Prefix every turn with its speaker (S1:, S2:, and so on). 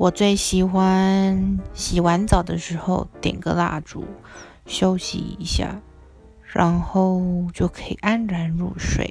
S1: 我最喜欢洗完澡的时候点个蜡烛休息一下然后就可以安然入睡。